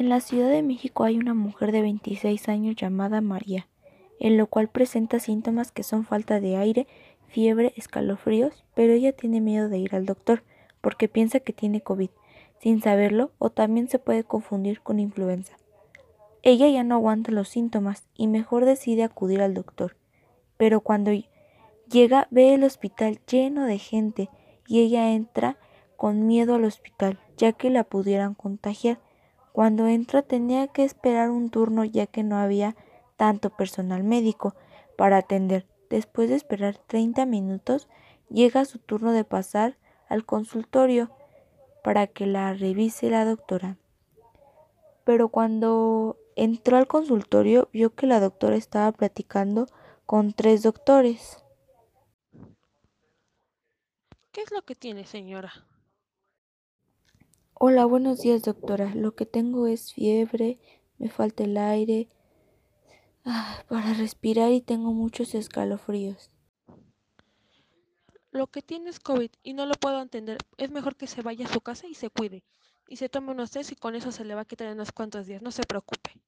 la Ciudad de México hay una mujer de 26 años llamada María, en lo cual presenta síntomas que son falta de aire, fiebre, escalofríos, pero ella tiene miedo de ir al doctor porque piensa que tiene COVID, sin saberlo o también se puede confundir con influenza. Ella ya no aguanta los síntomas y mejor decide acudir al doctor, pero cuando llega ve el hospital lleno de gente y ella entra con miedo al hospital, ya que la pudieran contagiar. Cuando entra tenía que esperar un turno ya que no había tanto personal médico para atender. Después de esperar 30 minutos, llega su turno de pasar al consultorio para que la revise la doctora. Pero cuando entró al consultorio vio que la doctora estaba platicando con tres doctores. ¿Qué es lo que tiene, señora? Hola, buenos días, doctora. Lo que tengo es fiebre, me falta el aire ah, para respirar y tengo muchos escalofríos. Lo que tiene es COVID y no lo puedo entender. Es mejor que se vaya a su casa y se cuide. Y se tome unos test y con eso se le va a quitar en unos cuantos días. No se preocupe.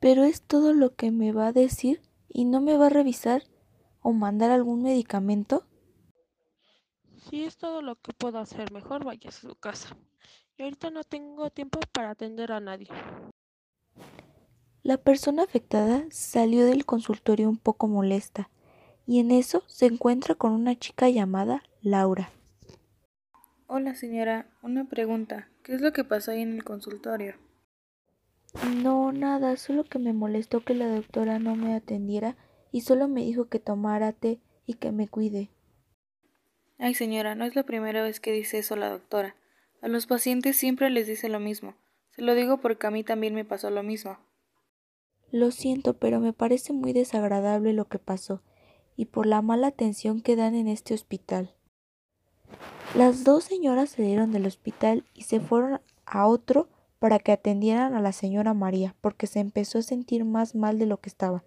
Pero es todo lo que me va a decir y no me va a revisar o mandar algún medicamento. Si es todo lo que puedo hacer, mejor vaya a su casa. Y ahorita no tengo tiempo para atender a nadie. La persona afectada salió del consultorio un poco molesta y en eso se encuentra con una chica llamada Laura. Hola señora, una pregunta. ¿Qué es lo que pasó ahí en el consultorio? No, nada, solo que me molestó que la doctora no me atendiera y solo me dijo que tomara té y que me cuide. Ay, señora, no es la primera vez que dice eso la doctora. A los pacientes siempre les dice lo mismo. Se lo digo porque a mí también me pasó lo mismo. Lo siento, pero me parece muy desagradable lo que pasó y por la mala atención que dan en este hospital. Las dos señoras se dieron del hospital y se fueron a otro para que atendieran a la señora María, porque se empezó a sentir más mal de lo que estaba.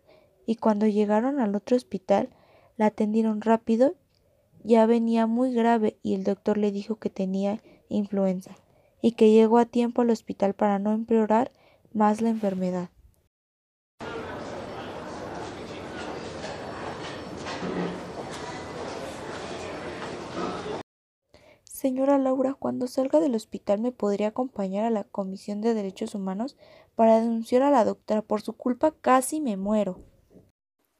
Y cuando llegaron al otro hospital, la atendieron rápido ya venía muy grave y el doctor le dijo que tenía influenza y que llegó a tiempo al hospital para no empeorar más la enfermedad. Señora Laura, cuando salga del hospital me podría acompañar a la Comisión de Derechos Humanos para denunciar a la doctora. Por su culpa casi me muero.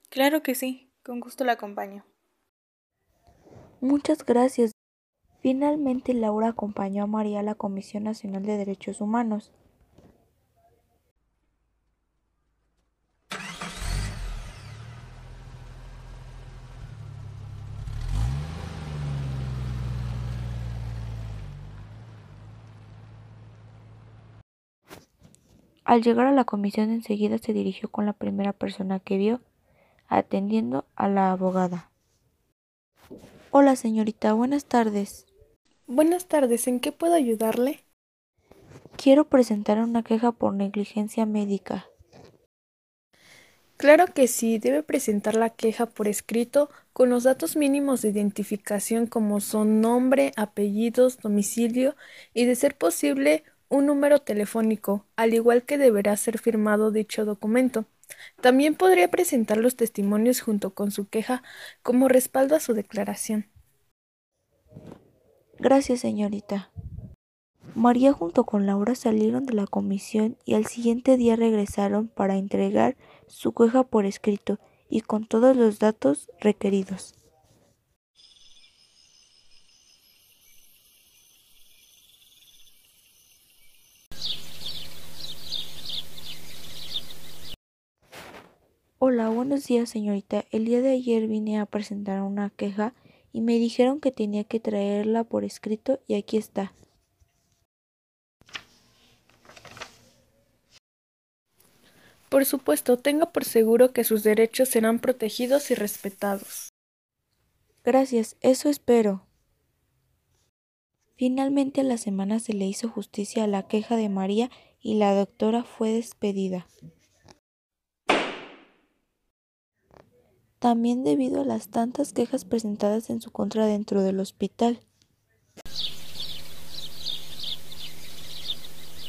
Claro que sí, con gusto la acompaño. Muchas gracias. Finalmente Laura acompañó a María a la Comisión Nacional de Derechos Humanos. Al llegar a la comisión enseguida se dirigió con la primera persona que vio, atendiendo a la abogada. Hola, señorita, buenas tardes. Buenas tardes, ¿en qué puedo ayudarle? Quiero presentar una queja por negligencia médica. Claro que sí, debe presentar la queja por escrito con los datos mínimos de identificación como son nombre, apellidos, domicilio y, de ser posible, un número telefónico, al igual que deberá ser firmado dicho documento. También podría presentar los testimonios junto con su queja como respaldo a su declaración. Gracias, señorita. María junto con Laura salieron de la comisión y al siguiente día regresaron para entregar su queja por escrito y con todos los datos requeridos. Hola, buenos días, señorita. El día de ayer vine a presentar una queja y me dijeron que tenía que traerla por escrito y aquí está. Por supuesto, tenga por seguro que sus derechos serán protegidos y respetados. Gracias, eso espero. Finalmente a la semana se le hizo justicia a la queja de María y la doctora fue despedida. También debido a las tantas quejas presentadas en su contra dentro del hospital.